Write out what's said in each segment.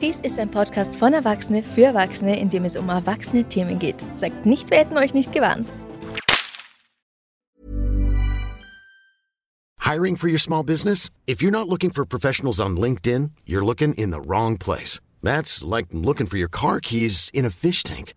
Dies ist ein Podcast von Erwachsene für Erwachsene, in dem es um erwachsene Themen geht. Sagt nicht, wir hätten euch nicht gewarnt. Hiring for your small business? If you're not looking for professionals on LinkedIn, you're looking in the wrong place. That's like looking for your car keys in a fish tank.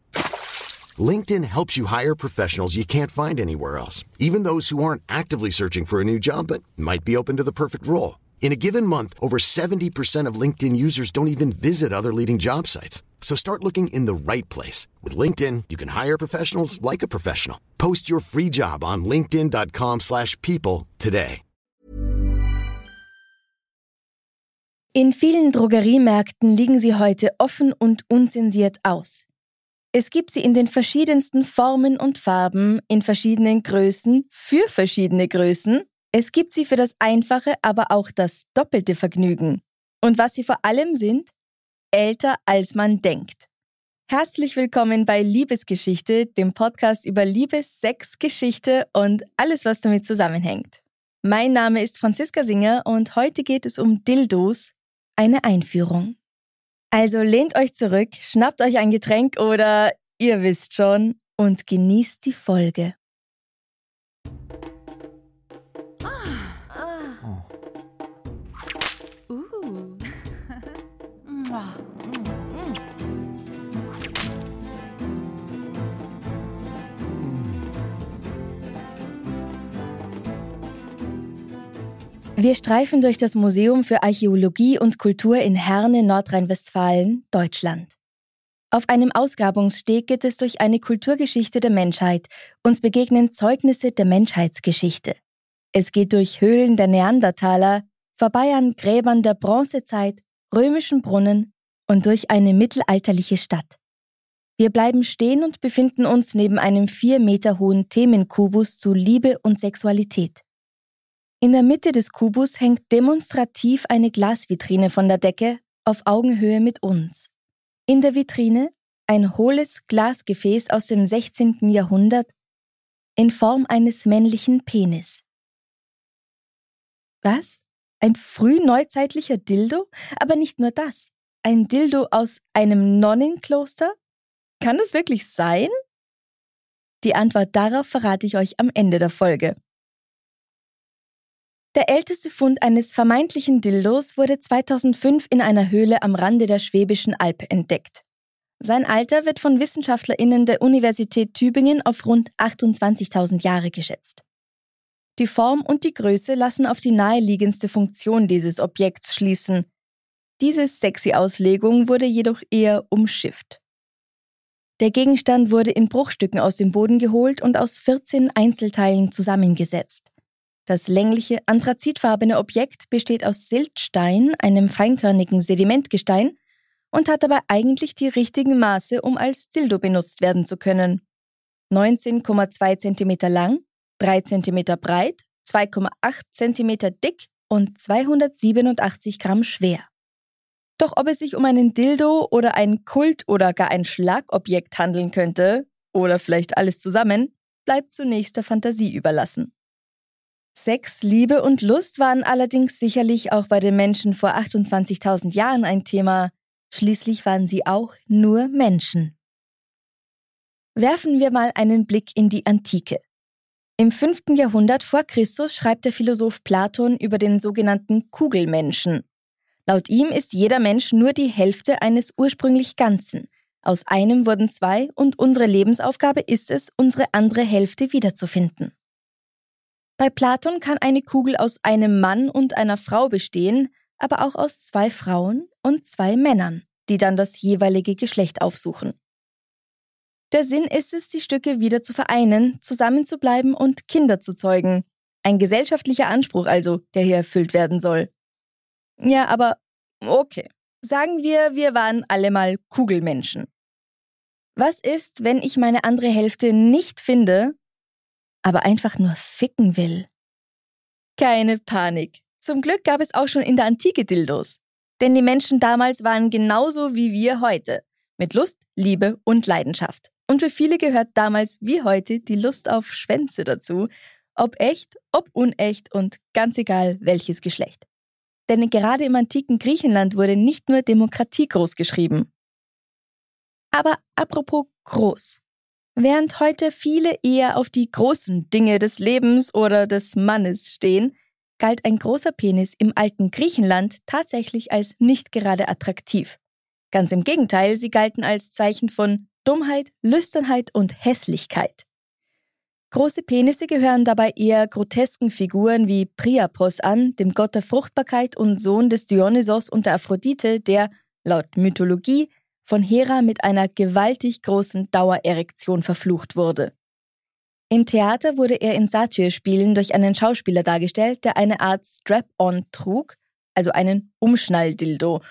LinkedIn helps you hire professionals you can't find anywhere else, even those who aren't actively searching for a new job but might be open to the perfect role. In a given month, over 70% of LinkedIn users don't even visit other leading job sites. So start looking in the right place. With LinkedIn, you can hire professionals like a professional. Post your free job on linkedin.com slash people today. In vielen Drogeriemärkten liegen sie heute offen und unzensiert aus. Es gibt sie in den verschiedensten Formen und Farben, in verschiedenen Größen, für verschiedene Größen es gibt sie für das einfache, aber auch das doppelte Vergnügen. Und was sie vor allem sind? Älter als man denkt. Herzlich willkommen bei Liebesgeschichte, dem Podcast über Liebe, Sex, Geschichte und alles, was damit zusammenhängt. Mein Name ist Franziska Singer und heute geht es um Dildos, eine Einführung. Also lehnt euch zurück, schnappt euch ein Getränk oder ihr wisst schon und genießt die Folge. Wir streifen durch das Museum für Archäologie und Kultur in Herne, Nordrhein-Westfalen, Deutschland. Auf einem Ausgrabungssteg geht es durch eine Kulturgeschichte der Menschheit. Uns begegnen Zeugnisse der Menschheitsgeschichte. Es geht durch Höhlen der Neandertaler, vorbei an Gräbern der Bronzezeit, römischen Brunnen und durch eine mittelalterliche Stadt. Wir bleiben stehen und befinden uns neben einem vier Meter hohen Themenkubus zu Liebe und Sexualität. In der Mitte des Kubus hängt demonstrativ eine Glasvitrine von der Decke auf Augenhöhe mit uns. In der Vitrine ein hohles Glasgefäß aus dem 16. Jahrhundert in Form eines männlichen Penis. Was? Ein frühneuzeitlicher Dildo? Aber nicht nur das. Ein Dildo aus einem Nonnenkloster? Kann das wirklich sein? Die Antwort darauf verrate ich euch am Ende der Folge. Der älteste Fund eines vermeintlichen Dildos wurde 2005 in einer Höhle am Rande der Schwäbischen Alb entdeckt. Sein Alter wird von WissenschaftlerInnen der Universität Tübingen auf rund 28.000 Jahre geschätzt. Die Form und die Größe lassen auf die naheliegendste Funktion dieses Objekts schließen. Diese sexy Auslegung wurde jedoch eher umschifft. Der Gegenstand wurde in Bruchstücken aus dem Boden geholt und aus 14 Einzelteilen zusammengesetzt. Das längliche, anthrazitfarbene Objekt besteht aus Siltstein, einem feinkörnigen Sedimentgestein, und hat dabei eigentlich die richtigen Maße, um als Dildo benutzt werden zu können. 19,2 cm lang, 3 cm breit, 2,8 cm dick und 287 Gramm schwer. Doch ob es sich um einen Dildo oder ein Kult oder gar ein Schlagobjekt handeln könnte, oder vielleicht alles zusammen, bleibt zunächst der Fantasie überlassen. Sex, Liebe und Lust waren allerdings sicherlich auch bei den Menschen vor 28.000 Jahren ein Thema. Schließlich waren sie auch nur Menschen. Werfen wir mal einen Blick in die Antike. Im 5. Jahrhundert vor Christus schreibt der Philosoph Platon über den sogenannten Kugelmenschen. Laut ihm ist jeder Mensch nur die Hälfte eines ursprünglich Ganzen. Aus einem wurden zwei und unsere Lebensaufgabe ist es, unsere andere Hälfte wiederzufinden. Bei Platon kann eine Kugel aus einem Mann und einer Frau bestehen, aber auch aus zwei Frauen und zwei Männern, die dann das jeweilige Geschlecht aufsuchen. Der Sinn ist es, die Stücke wieder zu vereinen, zusammenzubleiben und Kinder zu zeugen. Ein gesellschaftlicher Anspruch also, der hier erfüllt werden soll. Ja, aber okay. Sagen wir, wir waren alle mal Kugelmenschen. Was ist, wenn ich meine andere Hälfte nicht finde aber einfach nur ficken will. Keine Panik. Zum Glück gab es auch schon in der Antike Dildos. Denn die Menschen damals waren genauso wie wir heute. Mit Lust, Liebe und Leidenschaft. Und für viele gehört damals wie heute die Lust auf Schwänze dazu. Ob echt, ob unecht und ganz egal welches Geschlecht. Denn gerade im antiken Griechenland wurde nicht nur Demokratie großgeschrieben. Aber apropos groß. Während heute viele eher auf die großen Dinge des Lebens oder des Mannes stehen, galt ein großer Penis im alten Griechenland tatsächlich als nicht gerade attraktiv. Ganz im Gegenteil, sie galten als Zeichen von Dummheit, Lüsternheit und Hässlichkeit. Große Penisse gehören dabei eher grotesken Figuren wie Priapos an, dem Gott der Fruchtbarkeit und Sohn des Dionysos und der Aphrodite, der, laut Mythologie, von Hera mit einer gewaltig großen Dauererektion verflucht wurde. Im Theater wurde er in Satyrspielen durch einen Schauspieler dargestellt, der eine Art Strap-on trug, also einen Umschnalldildo.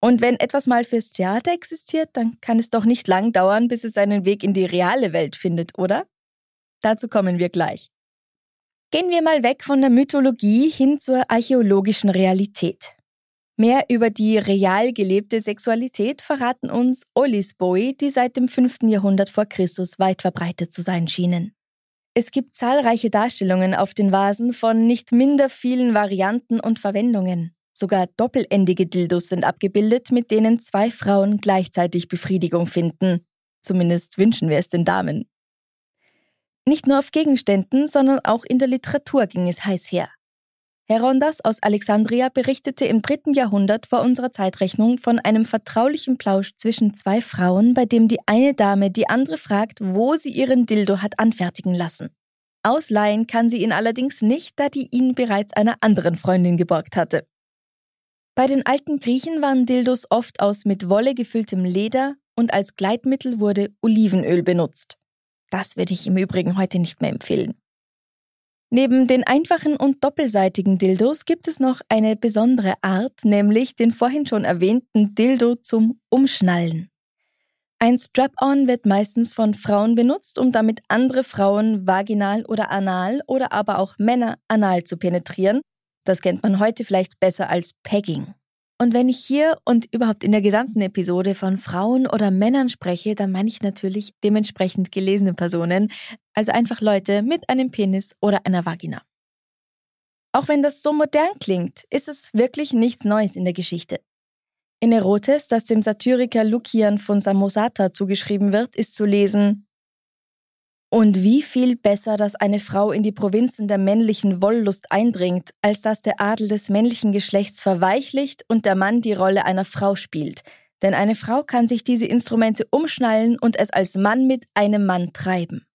Und wenn etwas mal fürs Theater existiert, dann kann es doch nicht lang dauern, bis es seinen Weg in die reale Welt findet, oder? Dazu kommen wir gleich. Gehen wir mal weg von der Mythologie hin zur archäologischen Realität. Mehr über die real gelebte Sexualität verraten uns Olisboi, die seit dem 5. Jahrhundert vor Christus weit verbreitet zu sein schienen. Es gibt zahlreiche Darstellungen auf den Vasen von nicht minder vielen Varianten und Verwendungen. Sogar doppelendige Dildos sind abgebildet, mit denen zwei Frauen gleichzeitig Befriedigung finden. Zumindest wünschen wir es den Damen. Nicht nur auf Gegenständen, sondern auch in der Literatur ging es heiß her. Herondas aus Alexandria berichtete im dritten Jahrhundert vor unserer Zeitrechnung von einem vertraulichen Plausch zwischen zwei Frauen, bei dem die eine Dame die andere fragt, wo sie ihren Dildo hat anfertigen lassen. Ausleihen kann sie ihn allerdings nicht, da die ihn bereits einer anderen Freundin geborgt hatte. Bei den alten Griechen waren Dildos oft aus mit Wolle gefülltem Leder und als Gleitmittel wurde Olivenöl benutzt. Das würde ich im Übrigen heute nicht mehr empfehlen. Neben den einfachen und doppelseitigen Dildos gibt es noch eine besondere Art, nämlich den vorhin schon erwähnten Dildo zum Umschnallen. Ein Strap-on wird meistens von Frauen benutzt, um damit andere Frauen vaginal oder anal oder aber auch Männer anal zu penetrieren. Das kennt man heute vielleicht besser als Pegging. Und wenn ich hier und überhaupt in der gesamten Episode von Frauen oder Männern spreche, dann meine ich natürlich dementsprechend gelesene Personen, also einfach Leute mit einem Penis oder einer Vagina. Auch wenn das so modern klingt, ist es wirklich nichts Neues in der Geschichte. In Erotes, das dem Satyriker Lukian von Samosata zugeschrieben wird, ist zu lesen, und wie viel besser, dass eine Frau in die Provinzen der männlichen Wollust eindringt, als dass der Adel des männlichen Geschlechts verweichlicht und der Mann die Rolle einer Frau spielt. Denn eine Frau kann sich diese Instrumente umschnallen und es als Mann mit einem Mann treiben.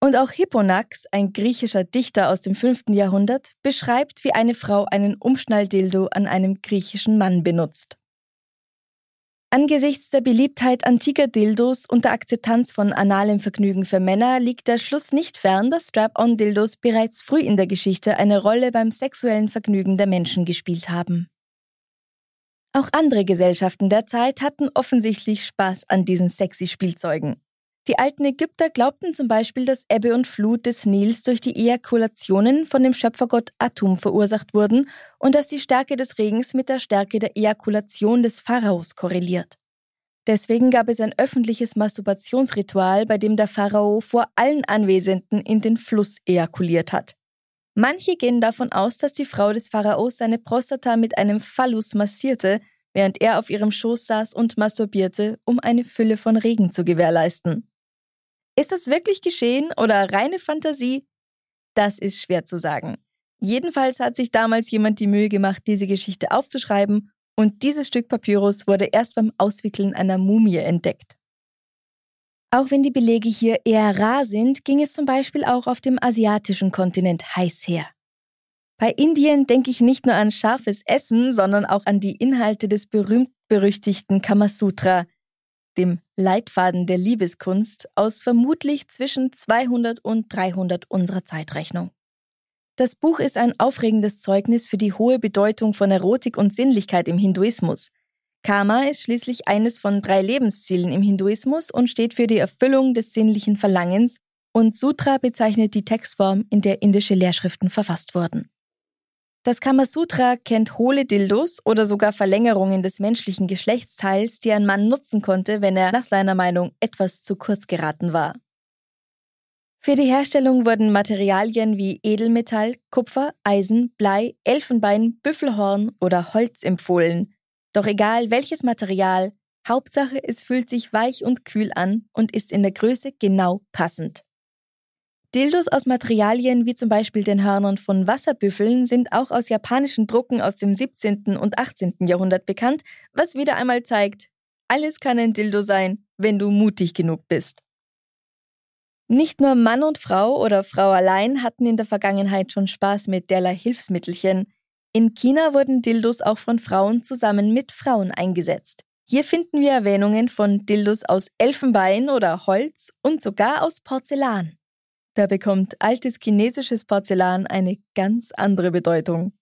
Und auch Hipponax, ein griechischer Dichter aus dem 5. Jahrhundert, beschreibt, wie eine Frau einen Umschnalldildo an einem griechischen Mann benutzt. Angesichts der Beliebtheit antiker Dildos und der Akzeptanz von analem Vergnügen für Männer liegt der Schluss nicht fern, dass Strap-on-Dildos bereits früh in der Geschichte eine Rolle beim sexuellen Vergnügen der Menschen gespielt haben. Auch andere Gesellschaften der Zeit hatten offensichtlich Spaß an diesen sexy Spielzeugen. Die alten Ägypter glaubten zum Beispiel, dass Ebbe und Flut des Nils durch die Ejakulationen von dem Schöpfergott Atum verursacht wurden und dass die Stärke des Regens mit der Stärke der Ejakulation des Pharaos korreliert. Deswegen gab es ein öffentliches Masturbationsritual, bei dem der Pharao vor allen Anwesenden in den Fluss ejakuliert hat. Manche gehen davon aus, dass die Frau des Pharaos seine Prostata mit einem Phallus massierte, während er auf ihrem Schoß saß und masturbierte, um eine Fülle von Regen zu gewährleisten. Ist das wirklich geschehen oder reine Fantasie? Das ist schwer zu sagen. Jedenfalls hat sich damals jemand die Mühe gemacht, diese Geschichte aufzuschreiben und dieses Stück Papyrus wurde erst beim Auswickeln einer Mumie entdeckt. Auch wenn die Belege hier eher rar sind, ging es zum Beispiel auch auf dem asiatischen Kontinent heiß her. Bei Indien denke ich nicht nur an scharfes Essen, sondern auch an die Inhalte des berühmt-berüchtigten Kamasutra, dem Leitfaden der Liebeskunst, aus vermutlich zwischen 200 und 300 unserer Zeitrechnung. Das Buch ist ein aufregendes Zeugnis für die hohe Bedeutung von Erotik und Sinnlichkeit im Hinduismus. Karma ist schließlich eines von drei Lebenszielen im Hinduismus und steht für die Erfüllung des sinnlichen Verlangens, und Sutra bezeichnet die Textform, in der indische Lehrschriften verfasst wurden. Das Kamasutra kennt hohle Dildos oder sogar Verlängerungen des menschlichen Geschlechtsteils, die ein Mann nutzen konnte, wenn er nach seiner Meinung etwas zu kurz geraten war. Für die Herstellung wurden Materialien wie Edelmetall, Kupfer, Eisen, Blei, Elfenbein, Büffelhorn oder Holz empfohlen. Doch egal welches Material, Hauptsache es fühlt sich weich und kühl an und ist in der Größe genau passend. Dildos aus Materialien wie zum Beispiel den Hörnern von Wasserbüffeln sind auch aus japanischen Drucken aus dem 17. und 18. Jahrhundert bekannt, was wieder einmal zeigt, alles kann ein Dildo sein, wenn du mutig genug bist. Nicht nur Mann und Frau oder Frau allein hatten in der Vergangenheit schon Spaß mit derlei Hilfsmittelchen. In China wurden Dildos auch von Frauen zusammen mit Frauen eingesetzt. Hier finden wir Erwähnungen von Dildos aus Elfenbein oder Holz und sogar aus Porzellan. Da bekommt altes chinesisches Porzellan eine ganz andere Bedeutung.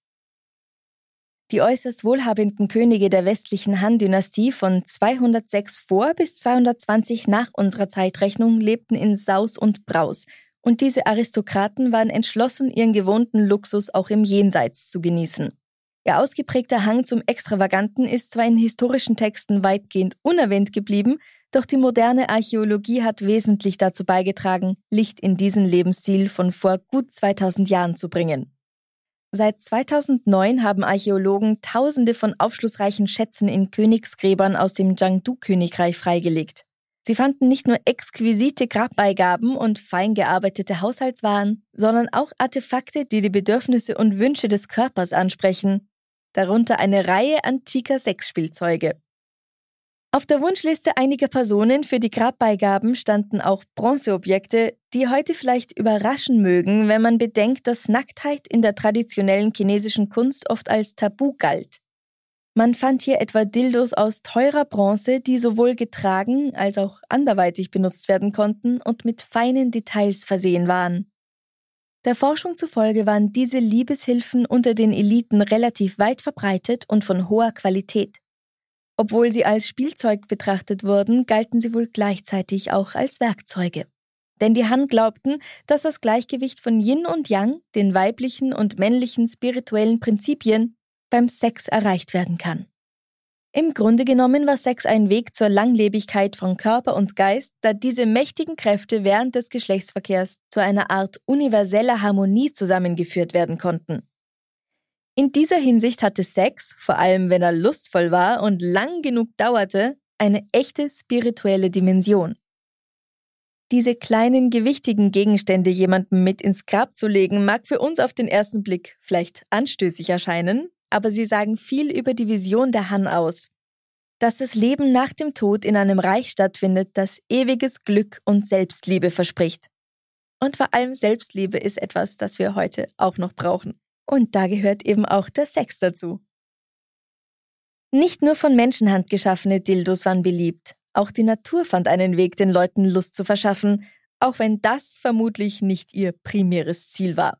Die äußerst wohlhabenden Könige der westlichen Han-Dynastie von 206 vor bis 220 nach unserer Zeitrechnung lebten in Saus und Braus, und diese Aristokraten waren entschlossen, ihren gewohnten Luxus auch im Jenseits zu genießen. Ihr ausgeprägter Hang zum Extravaganten ist zwar in historischen Texten weitgehend unerwähnt geblieben, doch die moderne Archäologie hat wesentlich dazu beigetragen, Licht in diesen Lebensstil von vor gut 2000 Jahren zu bringen. Seit 2009 haben Archäologen Tausende von aufschlussreichen Schätzen in Königsgräbern aus dem Jiangdu-Königreich freigelegt. Sie fanden nicht nur exquisite Grabbeigaben und fein gearbeitete Haushaltswaren, sondern auch Artefakte, die die Bedürfnisse und Wünsche des Körpers ansprechen, darunter eine Reihe antiker Sexspielzeuge. Auf der Wunschliste einiger Personen für die Grabbeigaben standen auch Bronzeobjekte, die heute vielleicht überraschen mögen, wenn man bedenkt, dass Nacktheit in der traditionellen chinesischen Kunst oft als Tabu galt. Man fand hier etwa Dildos aus teurer Bronze, die sowohl getragen als auch anderweitig benutzt werden konnten und mit feinen Details versehen waren. Der Forschung zufolge waren diese Liebeshilfen unter den Eliten relativ weit verbreitet und von hoher Qualität. Obwohl sie als Spielzeug betrachtet wurden, galten sie wohl gleichzeitig auch als Werkzeuge. Denn die Han glaubten, dass das Gleichgewicht von Yin und Yang, den weiblichen und männlichen spirituellen Prinzipien, beim Sex erreicht werden kann. Im Grunde genommen war Sex ein Weg zur Langlebigkeit von Körper und Geist, da diese mächtigen Kräfte während des Geschlechtsverkehrs zu einer Art universeller Harmonie zusammengeführt werden konnten. In dieser Hinsicht hatte Sex, vor allem wenn er lustvoll war und lang genug dauerte, eine echte spirituelle Dimension. Diese kleinen, gewichtigen Gegenstände jemandem mit ins Grab zu legen, mag für uns auf den ersten Blick vielleicht anstößig erscheinen, aber sie sagen viel über die Vision der Han aus. Dass das Leben nach dem Tod in einem Reich stattfindet, das ewiges Glück und Selbstliebe verspricht. Und vor allem Selbstliebe ist etwas, das wir heute auch noch brauchen. Und da gehört eben auch der Sex dazu. Nicht nur von Menschenhand geschaffene Dildos waren beliebt, auch die Natur fand einen Weg, den Leuten Lust zu verschaffen, auch wenn das vermutlich nicht ihr primäres Ziel war.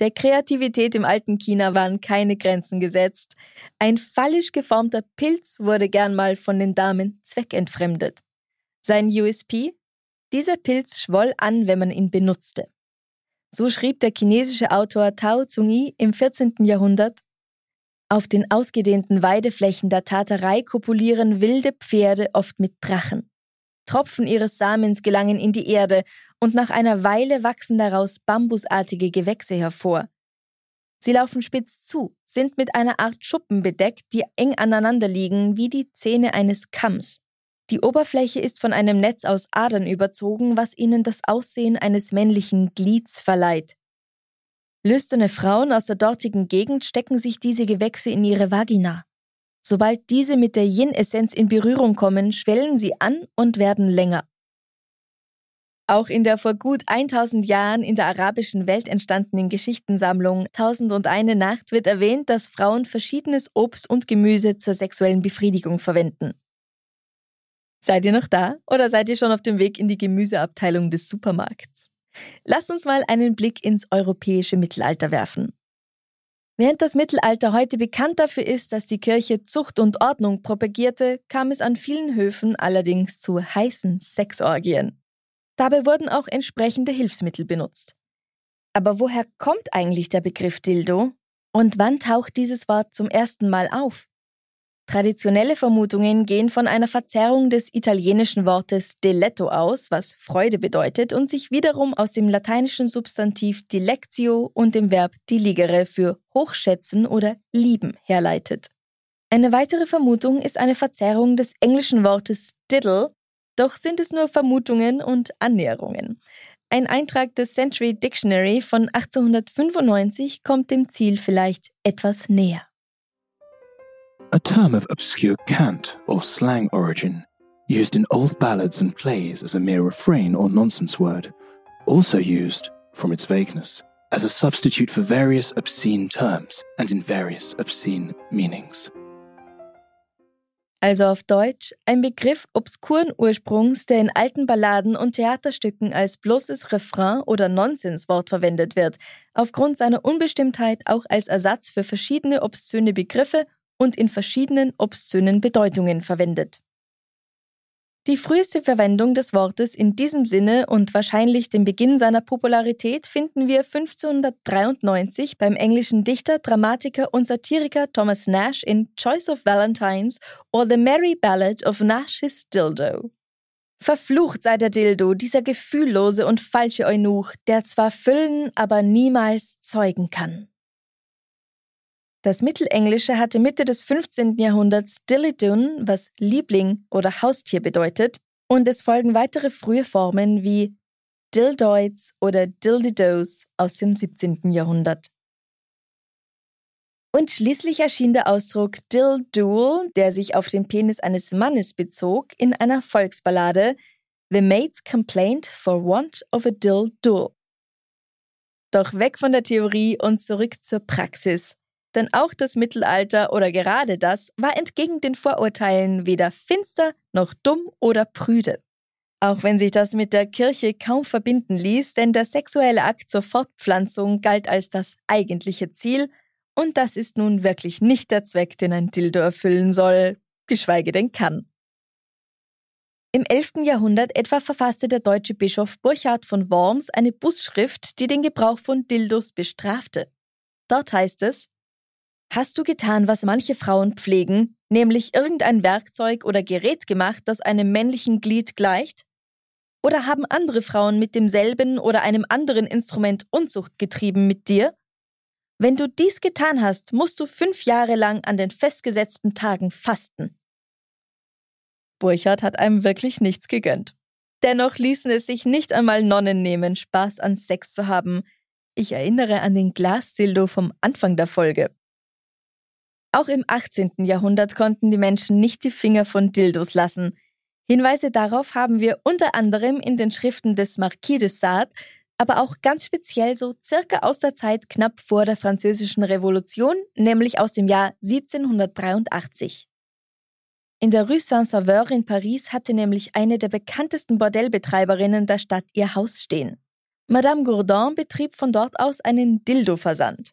Der Kreativität im alten China waren keine Grenzen gesetzt. Ein fallisch geformter Pilz wurde gern mal von den Damen zweckentfremdet. Sein USP? Dieser Pilz schwoll an, wenn man ihn benutzte. So schrieb der chinesische Autor Tao Zungi im 14. Jahrhundert, auf den ausgedehnten Weideflächen der Tatarei kopulieren wilde Pferde oft mit Drachen. Tropfen ihres Samens gelangen in die Erde und nach einer Weile wachsen daraus bambusartige Gewächse hervor. Sie laufen spitz zu, sind mit einer Art Schuppen bedeckt, die eng aneinander liegen wie die Zähne eines Kamms. Die Oberfläche ist von einem Netz aus Adern überzogen, was ihnen das Aussehen eines männlichen Glieds verleiht. Lüsterne Frauen aus der dortigen Gegend stecken sich diese Gewächse in ihre Vagina. Sobald diese mit der Yin-Essenz in Berührung kommen, schwellen sie an und werden länger. Auch in der vor gut 1000 Jahren in der arabischen Welt entstandenen Geschichtensammlung Tausend und eine Nacht wird erwähnt, dass Frauen verschiedenes Obst und Gemüse zur sexuellen Befriedigung verwenden. Seid ihr noch da oder seid ihr schon auf dem Weg in die Gemüseabteilung des Supermarkts? Lasst uns mal einen Blick ins europäische Mittelalter werfen. Während das Mittelalter heute bekannt dafür ist, dass die Kirche Zucht und Ordnung propagierte, kam es an vielen Höfen allerdings zu heißen Sexorgien. Dabei wurden auch entsprechende Hilfsmittel benutzt. Aber woher kommt eigentlich der Begriff Dildo? Und wann taucht dieses Wort zum ersten Mal auf? Traditionelle Vermutungen gehen von einer Verzerrung des italienischen Wortes deletto aus, was Freude bedeutet und sich wiederum aus dem lateinischen Substantiv dilectio und dem Verb diligere für hochschätzen oder lieben herleitet. Eine weitere Vermutung ist eine Verzerrung des englischen Wortes diddle, doch sind es nur Vermutungen und Annäherungen. Ein Eintrag des Century Dictionary von 1895 kommt dem Ziel vielleicht etwas näher. A term of obscure cant or slang origin, used in old ballads and plays as a mere refrain or nonsense word, also used, from its vagueness, as a substitute for various obscene terms and in various obscene meanings. also auf Deutsch ein Begriff obskuren Ursprungs, der in alten Balladen und Theaterstücken als bloßes Refrain oder Nonsenswort verwendet wird, aufgrund seiner Unbestimmtheit auch als Ersatz für verschiedene obszöne Begriffe und in verschiedenen obszönen Bedeutungen verwendet. Die früheste Verwendung des Wortes in diesem Sinne und wahrscheinlich den Beginn seiner Popularität finden wir 1593 beim englischen Dichter, Dramatiker und Satiriker Thomas Nash in Choice of Valentines or The Merry Ballad of Nash's Dildo. Verflucht sei der Dildo, dieser gefühllose und falsche Eunuch, der zwar füllen, aber niemals zeugen kann. Das Mittelenglische hatte Mitte des 15. Jahrhunderts Dillydun, was Liebling oder Haustier bedeutet, und es folgen weitere frühe Formen wie Dildoids oder Dildidos aus dem 17. Jahrhundert. Und schließlich erschien der Ausdruck Dildool, der sich auf den Penis eines Mannes bezog, in einer Volksballade The Maid's Complaint for Want of a Dildool. Doch weg von der Theorie und zurück zur Praxis. Denn auch das Mittelalter oder gerade das war entgegen den Vorurteilen weder finster noch dumm oder prüde. Auch wenn sich das mit der Kirche kaum verbinden ließ, denn der sexuelle Akt zur Fortpflanzung galt als das eigentliche Ziel, und das ist nun wirklich nicht der Zweck, den ein Dildo erfüllen soll, geschweige denn kann. Im 11. Jahrhundert etwa verfasste der deutsche Bischof Burchard von Worms eine Bußschrift, die den Gebrauch von Dildos bestrafte. Dort heißt es, Hast du getan, was manche Frauen pflegen, nämlich irgendein Werkzeug oder Gerät gemacht, das einem männlichen Glied gleicht? Oder haben andere Frauen mit demselben oder einem anderen Instrument Unzucht getrieben mit dir? Wenn du dies getan hast, musst du fünf Jahre lang an den festgesetzten Tagen fasten. Burchard hat einem wirklich nichts gegönnt. Dennoch ließen es sich nicht einmal Nonnen nehmen, Spaß an Sex zu haben. Ich erinnere an den Glasdildo vom Anfang der Folge. Auch im 18. Jahrhundert konnten die Menschen nicht die Finger von Dildos lassen. Hinweise darauf haben wir unter anderem in den Schriften des Marquis de Sade, aber auch ganz speziell so circa aus der Zeit knapp vor der Französischen Revolution, nämlich aus dem Jahr 1783. In der Rue Saint-Sauveur in Paris hatte nämlich eine der bekanntesten Bordellbetreiberinnen der Stadt ihr Haus stehen. Madame Gourdin betrieb von dort aus einen Dildo-Versand.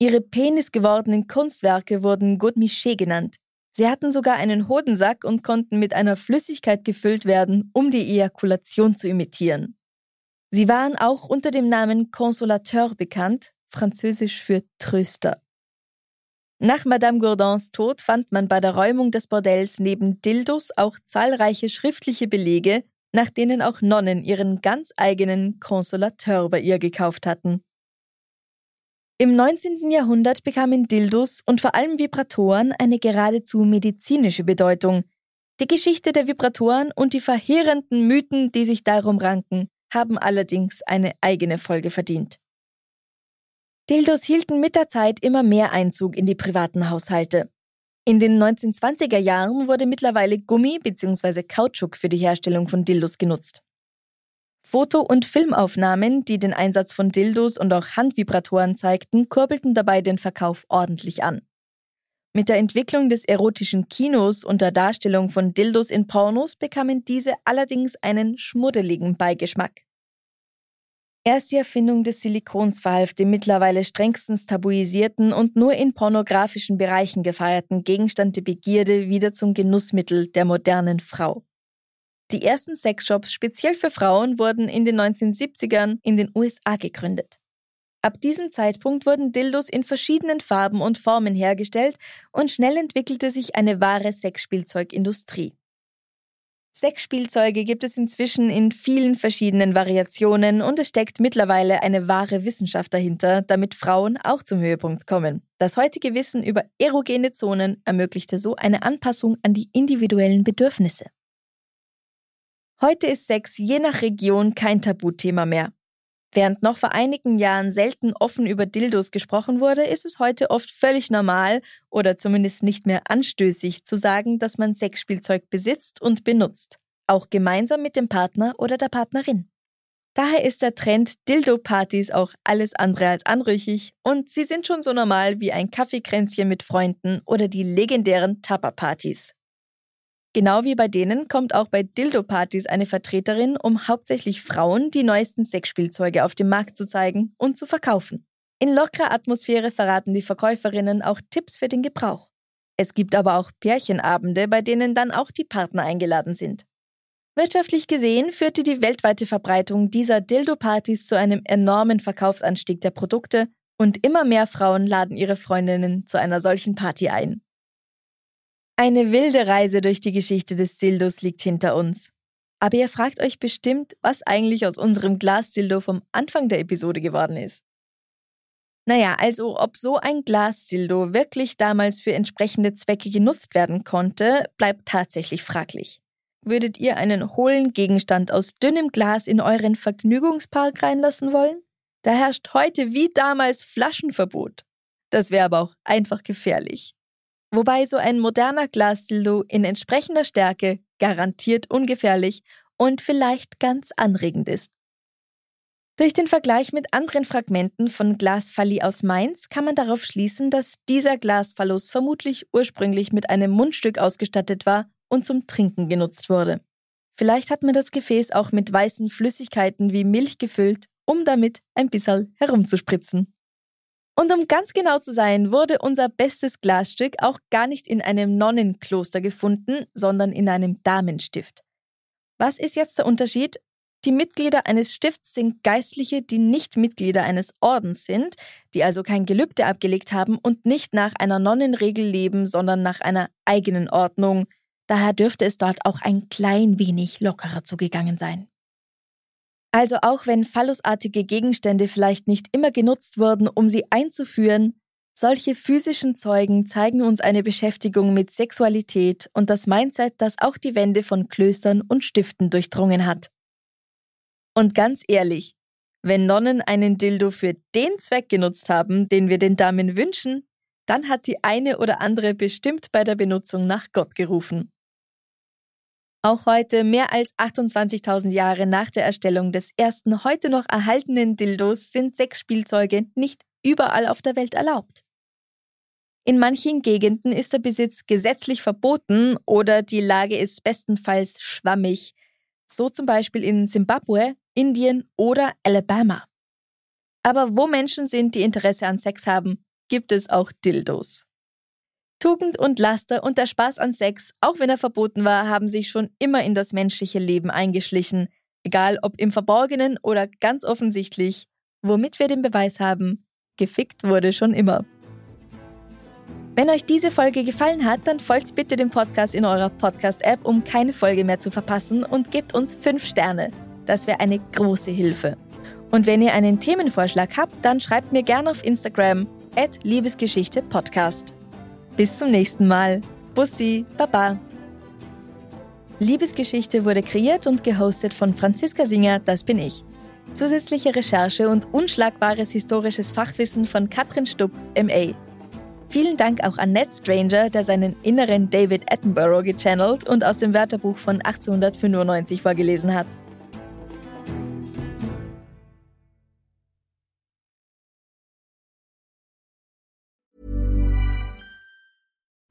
Ihre penisgewordenen Kunstwerke wurden Godemiché genannt. Sie hatten sogar einen Hodensack und konnten mit einer Flüssigkeit gefüllt werden, um die Ejakulation zu imitieren. Sie waren auch unter dem Namen Consolateur bekannt, französisch für Tröster. Nach Madame Gourdins Tod fand man bei der Räumung des Bordells neben Dildos auch zahlreiche schriftliche Belege, nach denen auch Nonnen ihren ganz eigenen Consolateur bei ihr gekauft hatten. Im 19. Jahrhundert bekamen Dildos und vor allem Vibratoren eine geradezu medizinische Bedeutung. Die Geschichte der Vibratoren und die verheerenden Mythen, die sich darum ranken, haben allerdings eine eigene Folge verdient. Dildos hielten mit der Zeit immer mehr Einzug in die privaten Haushalte. In den 1920er Jahren wurde mittlerweile Gummi bzw. Kautschuk für die Herstellung von Dildos genutzt. Foto- und Filmaufnahmen, die den Einsatz von Dildos und auch Handvibratoren zeigten, kurbelten dabei den Verkauf ordentlich an. Mit der Entwicklung des erotischen Kinos und der Darstellung von Dildos in Pornos bekamen diese allerdings einen schmuddeligen Beigeschmack. Erst die Erfindung des Silikons verhalf dem mittlerweile strengstens tabuisierten und nur in pornografischen Bereichen gefeierten Gegenstand der Begierde wieder zum Genussmittel der modernen Frau. Die ersten Sexshops speziell für Frauen wurden in den 1970ern in den USA gegründet. Ab diesem Zeitpunkt wurden Dildos in verschiedenen Farben und Formen hergestellt und schnell entwickelte sich eine wahre Sexspielzeugindustrie. Sexspielzeuge gibt es inzwischen in vielen verschiedenen Variationen und es steckt mittlerweile eine wahre Wissenschaft dahinter, damit Frauen auch zum Höhepunkt kommen. Das heutige Wissen über erogene Zonen ermöglichte so eine Anpassung an die individuellen Bedürfnisse. Heute ist Sex je nach Region kein Tabuthema mehr. Während noch vor einigen Jahren selten offen über Dildos gesprochen wurde, ist es heute oft völlig normal oder zumindest nicht mehr anstößig zu sagen, dass man Sexspielzeug besitzt und benutzt, auch gemeinsam mit dem Partner oder der Partnerin. Daher ist der Trend Dildo-Partys auch alles andere als anrüchig und sie sind schon so normal wie ein Kaffeekränzchen mit Freunden oder die legendären Tupper-Partys. Genau wie bei denen kommt auch bei Dildo-Partys eine Vertreterin, um hauptsächlich Frauen die neuesten Sexspielzeuge auf dem Markt zu zeigen und zu verkaufen. In lockerer Atmosphäre verraten die Verkäuferinnen auch Tipps für den Gebrauch. Es gibt aber auch Pärchenabende, bei denen dann auch die Partner eingeladen sind. Wirtschaftlich gesehen führte die weltweite Verbreitung dieser Dildo-Partys zu einem enormen Verkaufsanstieg der Produkte und immer mehr Frauen laden ihre Freundinnen zu einer solchen Party ein. Eine wilde Reise durch die Geschichte des Dildos liegt hinter uns. Aber ihr fragt euch bestimmt, was eigentlich aus unserem Glasdildo vom Anfang der Episode geworden ist. Naja, also ob so ein Glasdildo wirklich damals für entsprechende Zwecke genutzt werden konnte, bleibt tatsächlich fraglich. Würdet ihr einen hohlen Gegenstand aus dünnem Glas in euren Vergnügungspark reinlassen wollen? Da herrscht heute wie damals Flaschenverbot. Das wäre aber auch einfach gefährlich. Wobei so ein moderner Glasdildo in entsprechender Stärke garantiert ungefährlich und vielleicht ganz anregend ist. Durch den Vergleich mit anderen Fragmenten von Glasfalli aus Mainz kann man darauf schließen, dass dieser Glasphallus vermutlich ursprünglich mit einem Mundstück ausgestattet war und zum Trinken genutzt wurde. Vielleicht hat man das Gefäß auch mit weißen Flüssigkeiten wie Milch gefüllt, um damit ein bisschen herumzuspritzen. Und um ganz genau zu sein, wurde unser bestes Glasstück auch gar nicht in einem Nonnenkloster gefunden, sondern in einem Damenstift. Was ist jetzt der Unterschied? Die Mitglieder eines Stifts sind Geistliche, die nicht Mitglieder eines Ordens sind, die also kein Gelübde abgelegt haben und nicht nach einer Nonnenregel leben, sondern nach einer eigenen Ordnung. Daher dürfte es dort auch ein klein wenig lockerer zugegangen sein. Also auch wenn phallusartige Gegenstände vielleicht nicht immer genutzt wurden, um sie einzuführen, solche physischen Zeugen zeigen uns eine Beschäftigung mit Sexualität und das Mindset, das auch die Wände von Klöstern und Stiften durchdrungen hat. Und ganz ehrlich, wenn Nonnen einen Dildo für den Zweck genutzt haben, den wir den Damen wünschen, dann hat die eine oder andere bestimmt bei der Benutzung nach Gott gerufen. Auch heute, mehr als 28.000 Jahre nach der Erstellung des ersten heute noch erhaltenen Dildos, sind Sexspielzeuge nicht überall auf der Welt erlaubt. In manchen Gegenden ist der Besitz gesetzlich verboten oder die Lage ist bestenfalls schwammig, so zum Beispiel in Simbabwe, Indien oder Alabama. Aber wo Menschen sind, die Interesse an Sex haben, gibt es auch Dildos. Tugend und Laster und der Spaß an Sex, auch wenn er verboten war, haben sich schon immer in das menschliche Leben eingeschlichen, egal ob im Verborgenen oder ganz offensichtlich, womit wir den Beweis haben, gefickt wurde schon immer. Wenn euch diese Folge gefallen hat, dann folgt bitte dem Podcast in eurer Podcast-App, um keine Folge mehr zu verpassen und gebt uns 5 Sterne. Das wäre eine große Hilfe. Und wenn ihr einen Themenvorschlag habt, dann schreibt mir gerne auf Instagram at Liebesgeschichte Podcast. Bis zum nächsten Mal. Bussi, Baba. Liebesgeschichte wurde kreiert und gehostet von Franziska Singer, das bin ich. Zusätzliche Recherche und unschlagbares historisches Fachwissen von Katrin Stupp, MA. Vielen Dank auch an Ned Stranger, der seinen inneren David Attenborough gechannelt und aus dem Wörterbuch von 1895 vorgelesen hat.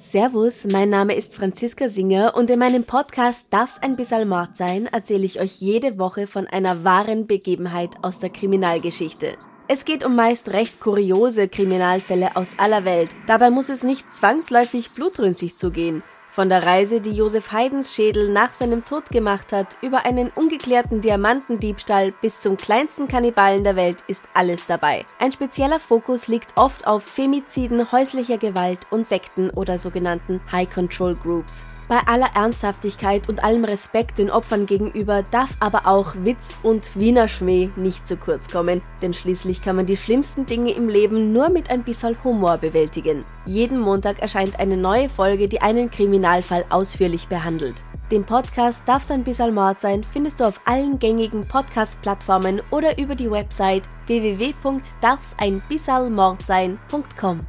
Servus, mein Name ist Franziska Singer und in meinem Podcast Darf's ein bisschen Mord sein erzähle ich euch jede Woche von einer wahren Begebenheit aus der Kriminalgeschichte. Es geht um meist recht kuriose Kriminalfälle aus aller Welt. Dabei muss es nicht zwangsläufig blutrünstig zugehen. Von der Reise, die Josef Haydns Schädel nach seinem Tod gemacht hat, über einen ungeklärten Diamantendiebstahl bis zum kleinsten Kannibalen der Welt ist alles dabei. Ein spezieller Fokus liegt oft auf Femiziden, häuslicher Gewalt und Sekten oder sogenannten High Control Groups. Bei aller Ernsthaftigkeit und allem Respekt den Opfern gegenüber darf aber auch Witz und Wiener Schmäh nicht zu kurz kommen, denn schließlich kann man die schlimmsten Dinge im Leben nur mit ein bisschen Humor bewältigen. Jeden Montag erscheint eine neue Folge, die einen Kriminalfall ausführlich behandelt. Den Podcast Darf's ein bisschen Mord sein findest du auf allen gängigen Podcast-Plattformen oder über die Website www.darfseinbissalmordsein.com.